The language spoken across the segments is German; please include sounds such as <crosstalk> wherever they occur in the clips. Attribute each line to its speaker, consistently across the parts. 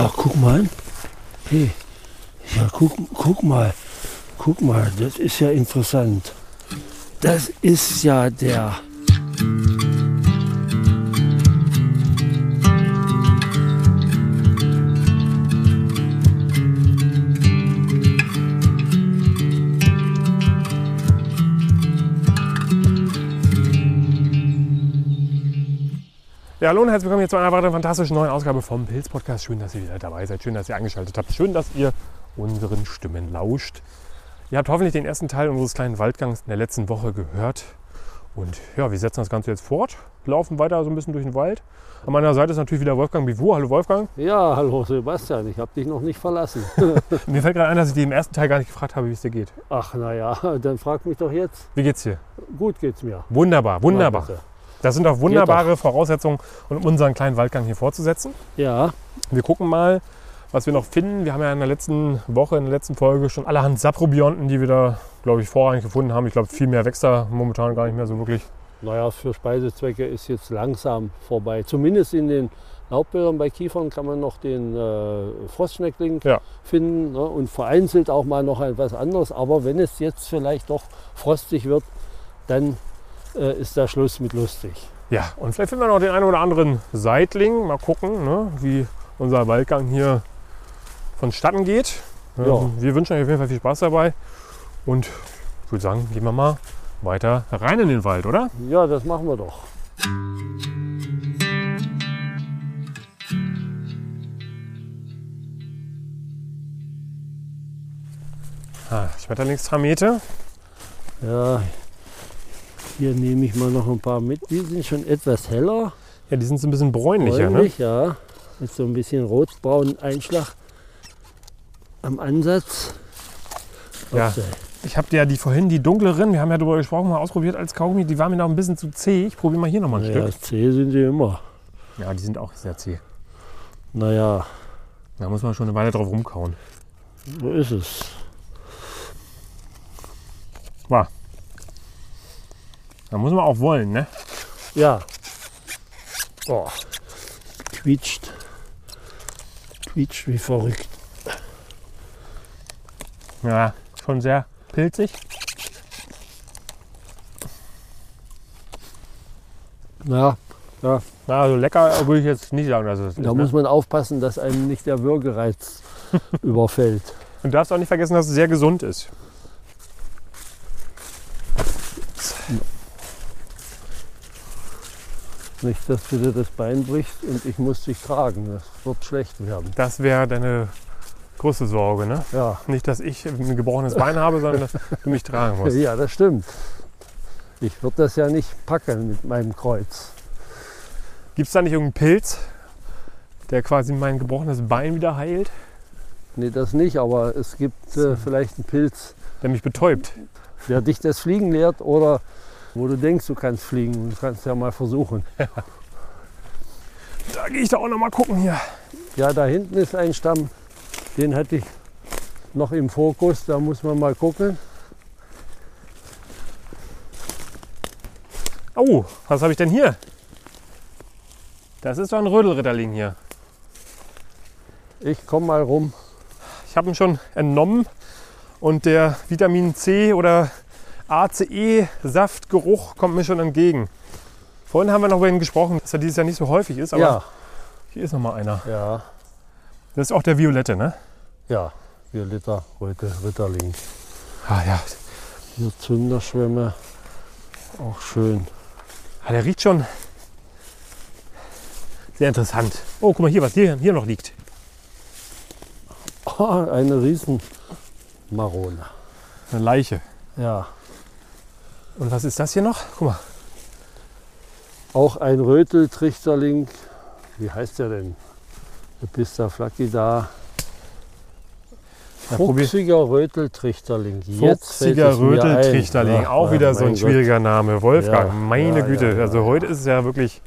Speaker 1: Ach, guck mal. Hey, ja, guck, guck mal. Guck mal, das ist ja interessant. Das ist ja der.
Speaker 2: Ja, hallo und herzlich willkommen hier zu einer weiteren fantastischen neuen Ausgabe vom Pilz Podcast. Schön, dass ihr wieder dabei seid. Schön, dass ihr eingeschaltet habt. Schön, dass ihr unseren Stimmen lauscht. Ihr habt hoffentlich den ersten Teil unseres kleinen Waldgangs in der letzten Woche gehört. Und ja, wir setzen das Ganze jetzt fort, laufen weiter so ein bisschen durch den Wald. An meiner Seite ist natürlich wieder Wolfgang Bivou. Hallo Wolfgang.
Speaker 1: Ja, hallo Sebastian, ich habe dich noch nicht verlassen. <laughs> <laughs>
Speaker 2: Mir fällt gerade ein, dass ich dir im ersten Teil gar nicht gefragt habe, wie es dir geht.
Speaker 1: Ach, naja, dann frag mich doch jetzt.
Speaker 2: Wie geht's dir?
Speaker 1: Gut geht's mir.
Speaker 2: Wunderbar, wunderbar.
Speaker 1: Bitte.
Speaker 2: Das sind auch wunderbare Voraussetzungen, um unseren kleinen Waldgang hier fortzusetzen.
Speaker 1: Ja,
Speaker 2: Wir gucken mal, was wir noch finden. Wir haben ja in der letzten Woche, in der letzten Folge schon allerhand Saprobionten, die wir da, glaube ich, vorrangig gefunden haben. Ich glaube, viel mehr wächst da momentan gar nicht mehr so wirklich.
Speaker 1: naja, für Speisezwecke ist jetzt langsam vorbei. Zumindest in den Laubblättern bei Kiefern kann man noch den äh, Frostschneckling
Speaker 2: Ja.
Speaker 1: finden ne? und vereinzelt auch mal noch etwas anderes. Aber wenn es jetzt vielleicht doch frostig wird, dann äh, ist da Schluss mit lustig.
Speaker 2: Ja, und vielleicht finden wir noch den einen oder anderen Seitling. Mal gucken, ne, wie unser Waldgang hier vonstatten geht.
Speaker 1: Ja.
Speaker 2: Ähm, Wir wünschen euch auf jeden Fall viel Spaß dabei. Und ich würde sagen, gehen wir mal weiter rein in den Wald, oder?
Speaker 1: Ja, das machen wir doch.
Speaker 2: Ah, Schmetterlingstramete.
Speaker 1: Ja, hier nehme ich mal noch ein paar mit. Die sind schon etwas heller.
Speaker 2: Ja, die sind so ein bisschen bräunlicher, ne?
Speaker 1: bräunlich, ja. Mit so ein bisschen rotbraunen Einschlag am Ansatz.
Speaker 2: Ja.
Speaker 1: Okay.
Speaker 2: Ich habe ja die vorhin, die dunkleren, wir haben ja darüber gesprochen, mal ausprobiert als Kaugummi, die waren mir noch ein bisschen zu zäh. Ich probiere mal hier nochmal ein
Speaker 1: Naja,
Speaker 2: Stück.
Speaker 1: zäh sind die immer.
Speaker 2: Ja, die sind auch sehr zäh.
Speaker 1: Naja,
Speaker 2: Da muss man schon eine Weile drauf rumkauen.
Speaker 1: so ist es.
Speaker 2: War. Da muss man auch wollen, ne?
Speaker 1: Ja. Oh. Quietscht. Quietscht wie verrückt.
Speaker 2: Ja, schon sehr pilzig.
Speaker 1: Ja, ja.
Speaker 2: Na, also lecker würde ich jetzt nicht sagen, dass es ist.
Speaker 1: Da
Speaker 2: ne?
Speaker 1: muss man aufpassen, dass einem nicht der Würgereiz <laughs> überfällt.
Speaker 2: Und du darfst auch nicht vergessen, dass es sehr gesund ist.
Speaker 1: Nicht, dass du dir das Bein brichst und ich muss dich tragen. Das wird schlecht werden.
Speaker 2: Das wäre deine große Sorge, ne?
Speaker 1: Ja,
Speaker 2: Nicht, dass ich ein gebrochenes Bein habe, sondern dass du mich tragen musst. <laughs>
Speaker 1: ja das stimmt. Ich würde das ja nicht packen mit meinem Kreuz.
Speaker 2: Gibt es da nicht irgendeinen Pilz, der quasi mein gebrochenes Bein wieder heilt,
Speaker 1: Nee, das nicht, aber es gibt äh, vielleicht einen Pilz,
Speaker 2: der mich betäubt?
Speaker 1: der dich das Fliegen lehrt oder wo du denkst, du kannst fliegen. Du kannst ja mal versuchen.
Speaker 2: Da gehe ich da auch noch mal gucken hier.
Speaker 1: Ja, da hinten ist ein Stamm, den hatte ich noch im Fokus, da muss man mal gucken.
Speaker 2: Oh, was habe ich denn hier? Das ist doch ein Rödelritterling hier.
Speaker 1: Ich komme mal rum.
Speaker 2: Ich habe ihn schon entnommen und der Vitamin C oder ACE-Saftgeruch kommt mir schon entgegen. Vorhin haben wir noch über ihn gesprochen, dass er dieses Jahr nicht so häufig ist, aber
Speaker 1: Ja,
Speaker 2: hier ist noch mal einer.
Speaker 1: ja,
Speaker 2: Das ist auch der Violette, ne?
Speaker 1: ja. Violetta, Röte, Ritterling.
Speaker 2: Ah ja.
Speaker 1: Hier Zünderschwämme, auch schön.
Speaker 2: Ah, der riecht schon sehr interessant. Oh, guck mal hier, was hier, hier noch liegt.
Speaker 1: Oh, eine riesen Marone.
Speaker 2: Eine Leiche.
Speaker 1: Ja,
Speaker 2: Und was ist das hier noch? Guck mal.
Speaker 1: auch ein Röteltrichterling. Wie heißt der denn? Lepista flaccida.
Speaker 2: Ja, probier-
Speaker 1: Fuchsiger Röteltrichterling. Jetzt
Speaker 2: Fuchsiger. Röteltrichterling.
Speaker 1: Ach,
Speaker 2: auch wieder so ein
Speaker 1: Gott.
Speaker 2: schwieriger Name. Wolfgang,
Speaker 1: Ja,
Speaker 2: meine
Speaker 1: ja,
Speaker 2: Güte.
Speaker 1: ja, ja,
Speaker 2: also
Speaker 1: ja.
Speaker 2: heute ist es ja wirklich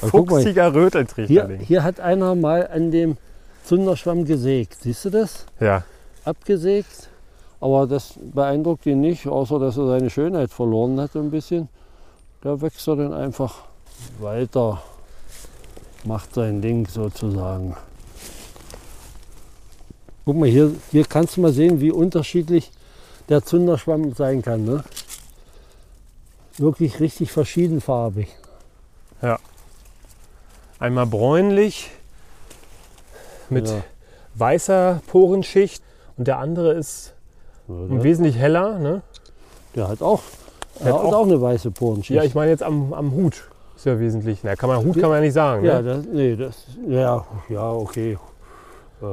Speaker 1: Aber guck mal,
Speaker 2: fuchsiger
Speaker 1: Hier,
Speaker 2: Röteltrichterling.
Speaker 1: hier hat einer mal an dem Zunderschwamm gesägt. Siehst du das?
Speaker 2: Ja.
Speaker 1: Abgesägt. Aber das beeindruckt ihn nicht, außer dass er seine Schönheit verloren hat ein bisschen. Da wächst er dann einfach weiter, macht sein Ding sozusagen. Guck mal, hier, hier kannst du mal sehen, wie unterschiedlich der Zunderschwamm sein kann. Ne? Wirklich richtig verschiedenfarbig.
Speaker 2: Einmal bräunlich mit
Speaker 1: Ja.
Speaker 2: weißer Porenschicht und der andere ist
Speaker 1: Ja,
Speaker 2: wesentlich heller. Ne?
Speaker 1: Der hat auch,
Speaker 2: Der
Speaker 1: er
Speaker 2: hat auch-
Speaker 1: auch eine weiße Porenschicht.
Speaker 2: Ja, ich meine jetzt am, am Hut. Ist ja wesentlich. Na, kann man, Hut kann man ja nicht sagen.
Speaker 1: ja,
Speaker 2: ne?
Speaker 1: das, nee, das, ja, ja, okay. Äh,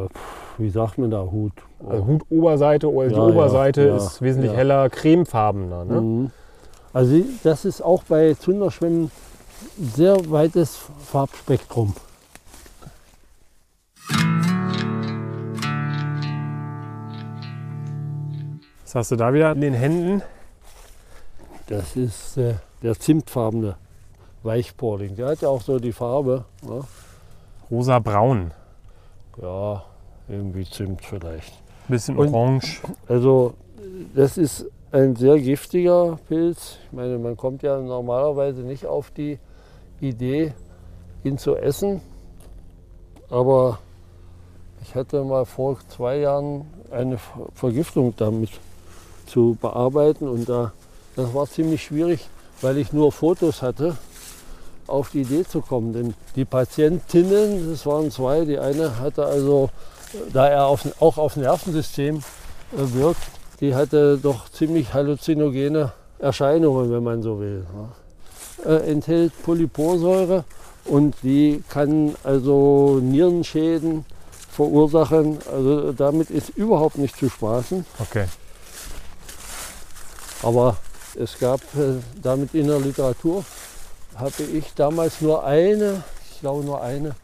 Speaker 1: wie sagt man da, Hut?
Speaker 2: Also Hutoberseite oder die
Speaker 1: Ja, ja,
Speaker 2: Oberseite
Speaker 1: ja,
Speaker 2: ist wesentlich heller, cremefarbener. Ne?
Speaker 1: Mhm. Also das ist auch bei Zunderschwämmen sehr weites Farbspektrum.
Speaker 2: Was hast du da wieder in den Händen?
Speaker 1: Das ist äh, der zimtfarbene Weichporling. Der hat ja auch so die Farbe. Ne?
Speaker 2: Rosa-braun.
Speaker 1: Ja, irgendwie Zimt vielleicht.
Speaker 2: Bisschen
Speaker 1: Und-
Speaker 2: orange.
Speaker 1: Also das ist ein sehr giftiger Pilz. Ich meine, man kommt ja normalerweise nicht auf die Idee, ihn zu essen. Aber ich hatte mal vor zwei Jahren eine Ver- Vergiftung damit zu bearbeiten und da, das war ziemlich schwierig, weil ich nur Fotos hatte, auf die Idee zu kommen. Denn die Patientinnen, das waren zwei, die eine hatte also, da er auf, auch aufs Nervensystem äh, wirkt, die hatte doch ziemlich halluzinogene Erscheinungen, wenn man so will. ne. Äh, enthält Polyporsäure und die kann also Nierenschäden verursachen. Also damit ist überhaupt nicht zu spaßen.
Speaker 2: Okay.
Speaker 1: Aber es gab äh, damit in der Literatur, habe ich damals nur eine, ich glaube nur eine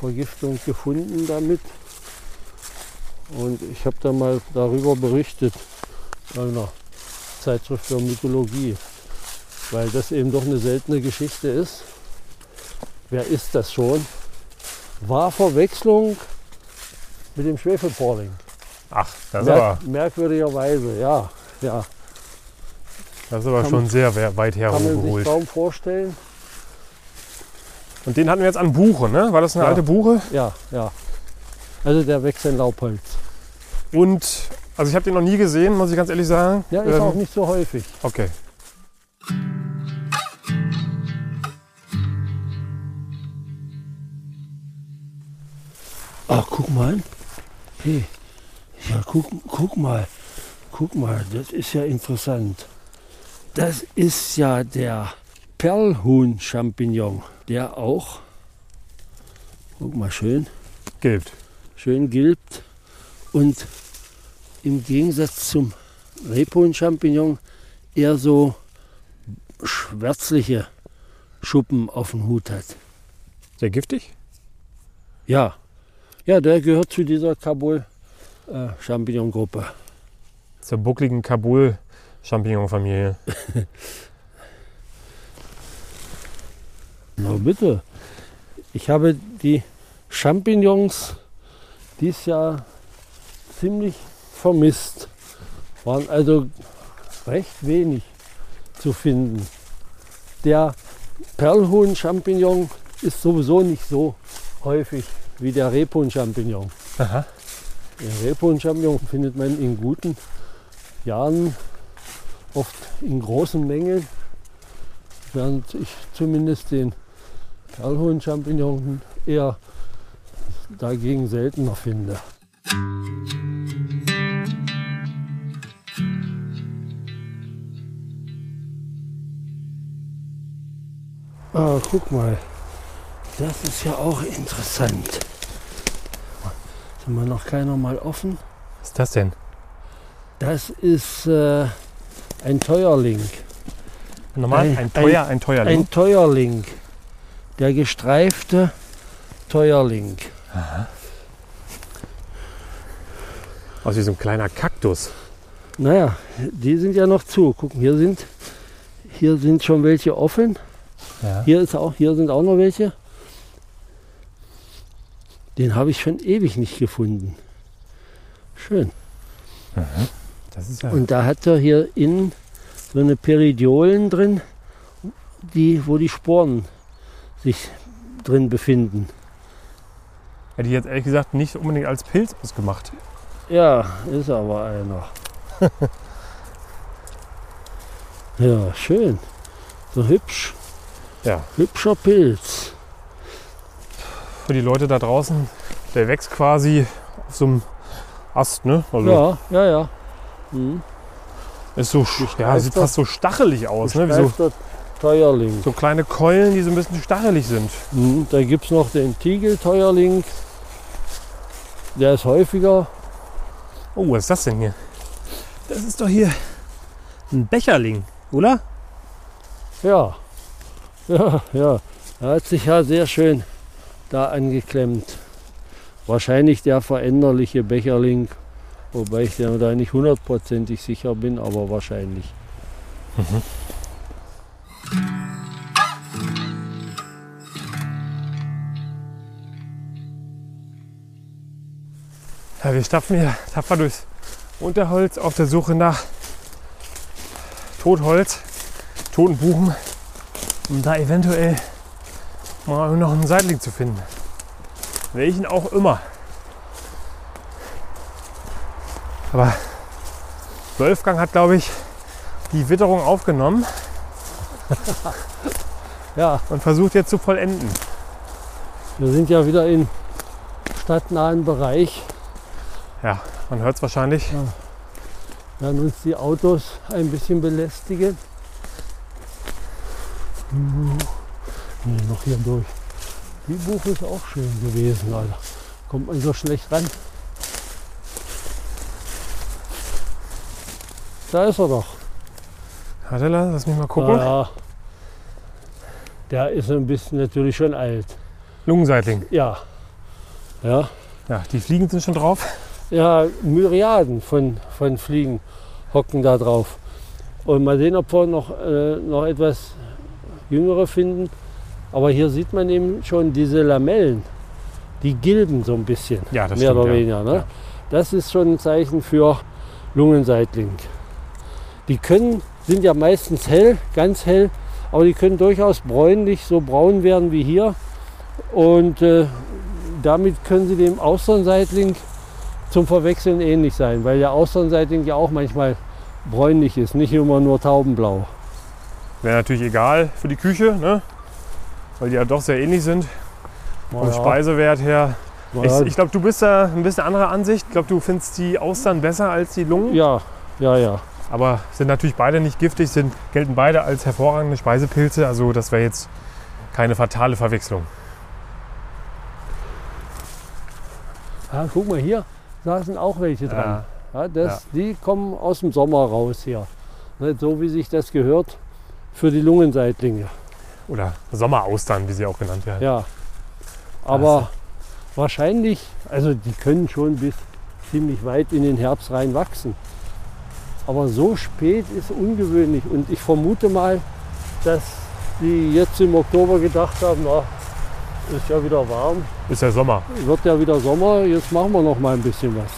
Speaker 1: Vergiftung gefunden damit. Und ich habe dann mal darüber berichtet in einer Zeitschrift für Mythologie, weil das eben doch eine seltene Geschichte ist. Wer ist das schon? War Verwechslung mit dem Schwefelporling.
Speaker 2: Ach, das
Speaker 1: Merk
Speaker 2: aber,
Speaker 1: merkwürdigerweise, ja. ja.
Speaker 2: Das ist aber
Speaker 1: Kann-
Speaker 2: schon sehr we- weit
Speaker 1: Kann man sich
Speaker 2: hergeholt.
Speaker 1: kaum vorstellen.
Speaker 2: Und den hatten wir jetzt an Buche, ne? War das eine
Speaker 1: Ja.
Speaker 2: alte Buche?
Speaker 1: Ja, ja. Also der wächst in Laubholz.
Speaker 2: Und, also ich habe den noch nie gesehen, muss ich ganz ehrlich sagen.
Speaker 1: Ja, ist
Speaker 2: Ähm,
Speaker 1: auch nicht so häufig.
Speaker 2: Okay.
Speaker 1: Ach, guck mal. Hey, ja, guck, guck mal. Guck mal, das ist ja interessant. Das ist ja der Perlhuhn-Champignon, der auch, guck mal, schön,
Speaker 2: Gilt.
Speaker 1: schön gilbt und im Gegensatz zum Rebhuhn-Champignon eher so schwärzliche Schuppen auf dem Hut hat.
Speaker 2: Sehr giftig?
Speaker 1: Ja, ja, der gehört zu dieser Kabul-Champignon-Gruppe.
Speaker 2: Zur buckligen Kabul-Champignon-Familie. <laughs>
Speaker 1: Na bitte. Ich habe die Champignons dieses Jahr ziemlich vermisst. Waren also recht wenig zu finden. Der Perlhuhn-Champignon ist sowieso nicht so häufig wie der Rebhuhn-Champignon. Den Rebhuhn-Champignon findet man in guten Jahren oft in großen Mengen, während ich zumindest den Perlhuhn-Champignon eher dagegen seltener finde. Ah, guck mal, das ist ja auch interessant. Sind wir noch keiner mal offen?
Speaker 2: Was ist das denn?
Speaker 1: Das ist äh, ein Teuerling.
Speaker 2: Normal?
Speaker 1: Ein-
Speaker 2: Ein, Teuer, ein, Teuerling?
Speaker 1: Ein Teuerling. Der gestreifte Teuerling.
Speaker 2: Aus wie so ein kleiner Kaktus.
Speaker 1: Naja, die sind ja noch zu. Gucken, hier sind, hier sind schon welche offen.
Speaker 2: Ja.
Speaker 1: Hier, ist auch, hier sind auch noch welche. Den habe ich schon ewig nicht gefunden. Schön.
Speaker 2: Ist ja.
Speaker 1: Und da hat er hier innen so eine Peridiolen drin, die, wo die Sporen sich drin befinden.
Speaker 2: Hätte ich jetzt ehrlich gesagt nicht unbedingt als Pilz ausgemacht.
Speaker 1: Ja, ist aber einer. <laughs> ja, schön. So hübsch.
Speaker 2: Ja.
Speaker 1: Hübscher Pilz.
Speaker 2: Für die Leute da draußen, der wächst quasi auf so einem Ast, ne? Also
Speaker 1: Ja, ja, ja. Mhm.
Speaker 2: ist so, ja, sieht fast so stachelig aus, ne? Wie so,
Speaker 1: Teuerling.
Speaker 2: so kleine Keulen, die so ein bisschen stachelig sind.
Speaker 1: Mhm. Da gibt es noch den Tiegel-Teuerling. Der ist häufiger.
Speaker 2: Oh, was ist das denn hier? Das ist doch hier ein Becherling, oder?
Speaker 1: Ja, <laughs> ja, ja. Er hat sich ja sehr schön da angeklemmt. Wahrscheinlich der veränderliche Becherling, wobei ich da nicht hundertprozentig sicher bin, aber wahrscheinlich.
Speaker 2: Ja, wir stapfen hier tapfer durchs Unterholz auf der Suche nach Totholz, toten Buchen, um da eventuell mal noch einen Seitling zu finden. Welchen auch immer. Aber Wolfgang hat, glaube ich, die Witterung aufgenommen <laughs>
Speaker 1: Ja,
Speaker 2: und versucht jetzt zu vollenden.
Speaker 1: wir sind ja wieder im stadtnahen Bereich.
Speaker 2: Ja, man hört es wahrscheinlich.
Speaker 1: werden uns die Autos ein bisschen belästigen. Nee, noch hier durch. Die Buche ist auch schön gewesen, Alter. Kommt man so schlecht ran. Da ist er doch.
Speaker 2: Warte, lass mich mal gucken.
Speaker 1: Ja. Der ist ein bisschen natürlich schon alt.
Speaker 2: Lungenseitling.
Speaker 1: Ja. Ja.
Speaker 2: Ja, die Fliegen sind schon drauf.
Speaker 1: Ja, Myriaden von, von Fliegen hocken da drauf. Und mal sehen, ob wir noch, äh, noch etwas jüngere finden. Aber hier sieht man eben schon diese Lamellen, die gilben so ein bisschen,
Speaker 2: Ja, das
Speaker 1: mehr
Speaker 2: stimmt.
Speaker 1: oder
Speaker 2: ja.
Speaker 1: weniger. Ne?
Speaker 2: Ja.
Speaker 1: Das ist schon ein Zeichen für Lungenseitling. Die können, sind ja meistens hell, ganz hell, aber die können durchaus bräunlich, so braun werden wie hier. Und äh, damit können sie dem Austernseitling zum Verwechseln ähnlich sein, weil der Austernseitling ja auch manchmal bräunlich ist, nicht immer nur taubenblau.
Speaker 2: Wäre natürlich egal für die Küche, ne? weil die ja doch sehr ähnlich sind. Vom
Speaker 1: Naja,
Speaker 2: Speisewert her.
Speaker 1: naja,
Speaker 2: Ich, ich glaube, du bist da ein bisschen anderer Ansicht. Ich glaube, du findest die Austern besser als die Lungen.
Speaker 1: ja, ja, ja.
Speaker 2: Aber sind natürlich beide nicht giftig, sind, gelten beide als hervorragende Speisepilze. Also das wäre jetzt keine fatale Verwechslung.
Speaker 1: Ah, guck mal hier, da sind auch welche dran. Ja, das,
Speaker 2: Ja.
Speaker 1: Die kommen aus dem Sommer raus hier. Nicht so wie sich das gehört für die Lungenseitlinge.
Speaker 2: Oder Sommeraustern, wie sie auch genannt werden.
Speaker 1: Ja. Aber wahrscheinlich, also die können schon bis ziemlich weit in den Herbst rein wachsen. Aber so spät ist ungewöhnlich und ich vermute mal, dass die jetzt im Oktober gedacht haben, na, ist ja wieder warm,
Speaker 2: Ist ja Sommer.
Speaker 1: wird ja wieder Sommer, jetzt machen wir noch mal ein bisschen was.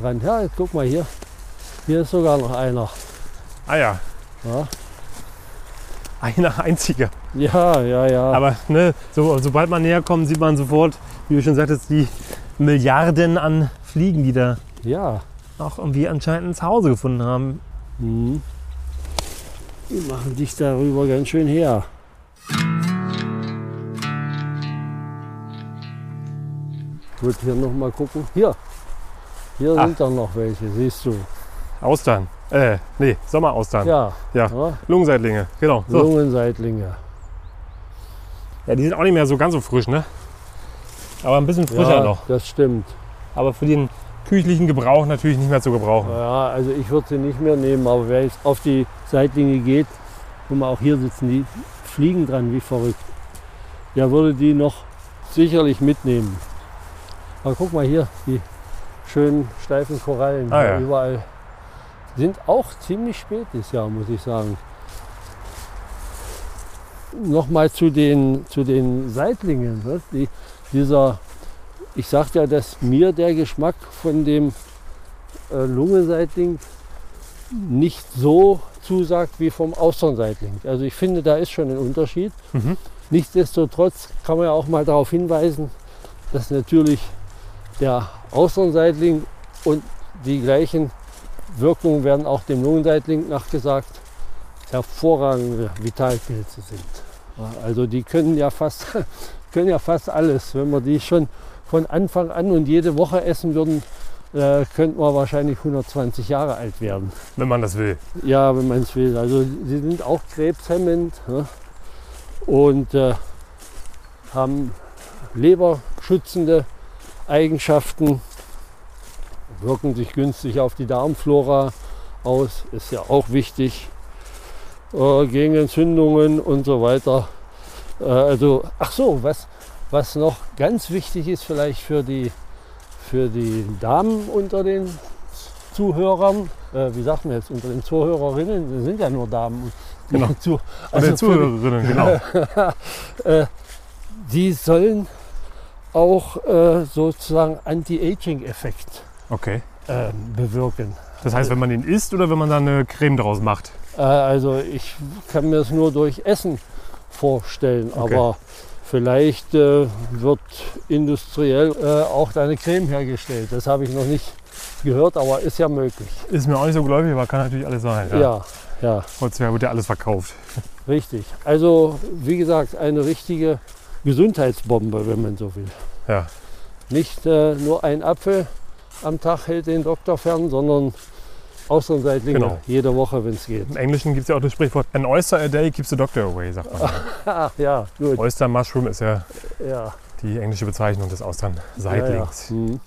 Speaker 1: Dran, ja, jetzt guck mal hier. Hier ist sogar noch einer.
Speaker 2: Ah ja,
Speaker 1: Ja,
Speaker 2: einer <laughs> einziger.
Speaker 1: ja, ja. ja.
Speaker 2: Aber ne, so, sobald man näher kommt, sieht man sofort, wie du schon sagtest, die Milliarden an Fliegen, die da
Speaker 1: ja.
Speaker 2: auch irgendwie anscheinend ein Zuhause gefunden haben.
Speaker 1: Mhm. Die machen dich darüber ganz schön her. Ich würde hier noch mal gucken. Hier. Hier
Speaker 2: Ah.
Speaker 1: sind dann noch welche, siehst du.
Speaker 2: Austern. Äh, nee, Sommeraustern.
Speaker 1: Ja,
Speaker 2: Ja.
Speaker 1: ja.
Speaker 2: Lungenseitlinge, genau. So.
Speaker 1: Lungenseitlinge.
Speaker 2: Ja, die sind auch nicht mehr so ganz so frisch, ne? Aber ein bisschen frischer
Speaker 1: ja,
Speaker 2: noch.
Speaker 1: Das stimmt.
Speaker 2: Aber für den küchlichen Gebrauch natürlich nicht mehr zu gebrauchen.
Speaker 1: Ja, also ich würde sie nicht mehr nehmen, aber wer jetzt auf die Seitlinge geht, guck mal, auch hier sitzen die Fliegen dran, wie verrückt. Der würde die noch sicherlich mitnehmen. Aber guck mal hier, die schönen steifen Korallen
Speaker 2: Ah, ja.
Speaker 1: überall. Sind auch ziemlich spät dieses Jahr, muss ich sagen. Nochmal zu den, zu den Seitlingen. Ne? Die, dieser, ich sagte ja, dass mir der Geschmack von dem äh, Lungenseitling nicht so zusagt wie vom Austernseitling. Also ich finde, da ist schon ein Unterschied.
Speaker 2: Mhm.
Speaker 1: Nichtsdestotrotz kann man ja auch mal darauf hinweisen, dass natürlich der Austernseitling und die gleichen Wirkungen werden auch dem Lungenseitling nachgesagt, hervorragende Vitalpilze sind. Also die können ja fast, können ja fast alles. Wenn wir die schon von Anfang an und jede Woche essen würden, äh, könnten wir wahrscheinlich 120 Jahre alt werden.
Speaker 2: Wenn man das will.
Speaker 1: Ja, wenn man es will. Also sie sind auch krebshemmend ne? und äh, haben leberschützende Eigenschaften, wirken sich günstig auf die Darmflora aus, ist ja auch wichtig, äh, gegen Entzündungen und so weiter. Äh, also, ach so, was, was noch ganz wichtig ist vielleicht für die, für die Damen unter den Zuhörern, äh, wie sagt man jetzt, unter den Zuhörerinnen, das sind ja nur Damen.
Speaker 2: Genau.
Speaker 1: Zu, also
Speaker 2: den Zuhörerinnen, genau. <laughs>
Speaker 1: die sollen auch äh, sozusagen Anti-Aging-Effekt
Speaker 2: Okay.
Speaker 1: äh, bewirken.
Speaker 2: Das heißt, wenn man den isst oder wenn man da eine Creme draus macht?
Speaker 1: Äh, also ich kann mir das nur durch Essen vorstellen,
Speaker 2: Okay.
Speaker 1: aber vielleicht äh, wird industriell äh, auch eine Creme hergestellt. Das habe ich noch nicht gehört, aber ist ja möglich.
Speaker 2: Ist mir auch nicht so gläubig, aber kann natürlich alles sein.
Speaker 1: Ja, ja,
Speaker 2: Heutzutage wird ja alles verkauft.
Speaker 1: richtig. Also wie gesagt, eine richtige Gesundheitsbombe, wenn man so will.
Speaker 2: Ja.
Speaker 1: Nicht äh, nur ein Apfel am Tag hält den Doktor fern, sondern Austernseitlinge
Speaker 2: Genau.
Speaker 1: jede Woche, wenn es geht.
Speaker 2: Im Englischen gibt es ja auch das Sprichwort, an oyster a day keeps the doctor away, sagt man.
Speaker 1: Ach ja, gut.
Speaker 2: oyster Mushroom ist ja
Speaker 1: Ja,
Speaker 2: die englische Bezeichnung des
Speaker 1: ja, ja.
Speaker 2: Austern-Seitlings.
Speaker 1: Hm.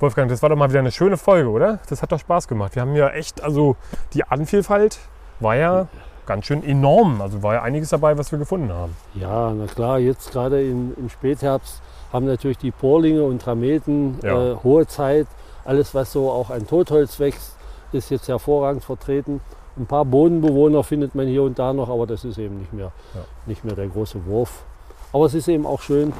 Speaker 2: Wolfgang, das war doch mal wieder eine schöne Folge, oder? Das hat doch Spaß gemacht. Wir haben ja echt, also die Artenvielfalt war ja ganz schön enorm. Also war ja einiges dabei, was wir gefunden haben.
Speaker 1: Ja, na klar, jetzt gerade im, im Spätherbst haben natürlich die Porlinge und Trameten
Speaker 2: Ja.
Speaker 1: äh, hohe Zeit. Alles, was so auch an Totholz wächst, ist jetzt hervorragend vertreten. Ein paar Bodenbewohner findet man hier und da noch, aber das ist eben nicht mehr,
Speaker 2: Ja.
Speaker 1: nicht mehr der große Wurf. Aber es ist eben auch schön,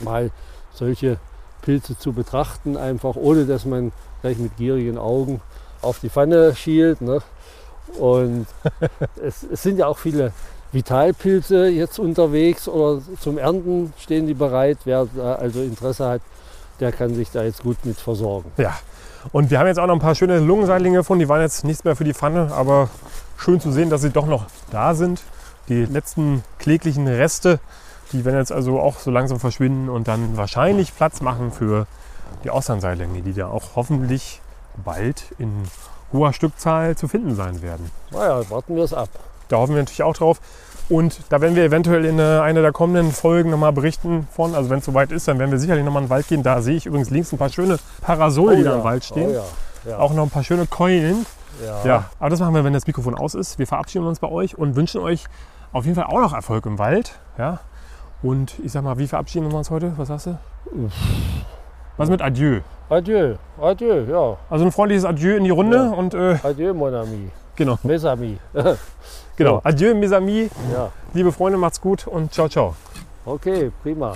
Speaker 1: mal solche Pilze zu betrachten, einfach ohne dass man gleich mit gierigen Augen auf die Pfanne schielt. Ne? Und <laughs> es, es sind ja auch viele Vitalpilze jetzt unterwegs oder zum Ernten stehen die bereit. Wer also Interesse hat, der kann sich da jetzt gut mit versorgen.
Speaker 2: Ja. Und wir haben jetzt auch noch ein paar schöne Lungenseitlinge gefunden. Die waren jetzt nichts mehr für die Pfanne, aber schön zu sehen, dass sie doch noch da sind. Die letzten kläglichen Reste, die werden jetzt also auch so langsam verschwinden und dann wahrscheinlich Platz machen für die Austernseitlinge, die da auch hoffentlich bald in hoher Stückzahl zu finden sein werden.
Speaker 1: Naja, warten wir es ab.
Speaker 2: Da hoffen wir natürlich auch drauf. Und da werden wir eventuell in äh, einer der kommenden Folgen nochmal berichten von. Also wenn es soweit ist, dann werden wir sicherlich nochmal in den Wald gehen. Da sehe ich übrigens links ein paar schöne Parasole, die da im Wald stehen.
Speaker 1: Oh ja. Ja.
Speaker 2: Auch noch ein paar schöne Keulen.
Speaker 1: ja.
Speaker 2: Ja, aber das machen wir, wenn das Mikrofon aus ist. Wir verabschieden uns bei euch und wünschen euch auf jeden Fall auch noch Erfolg im Wald. Ja. Und ich sag mal, wie verabschieden wir uns heute? Was sagst du? Was mit Adieu?
Speaker 1: Adieu, adieu, ja.
Speaker 2: Also ein freundliches Adieu in die Runde
Speaker 1: Ja.
Speaker 2: und äh,
Speaker 1: Adieu, mon ami.
Speaker 2: genau,
Speaker 1: Mes amis.
Speaker 2: genau. <laughs> Adieu, mes amis.
Speaker 1: ja,
Speaker 2: Liebe Freunde, macht's gut und ciao, ciao.
Speaker 1: okay, prima.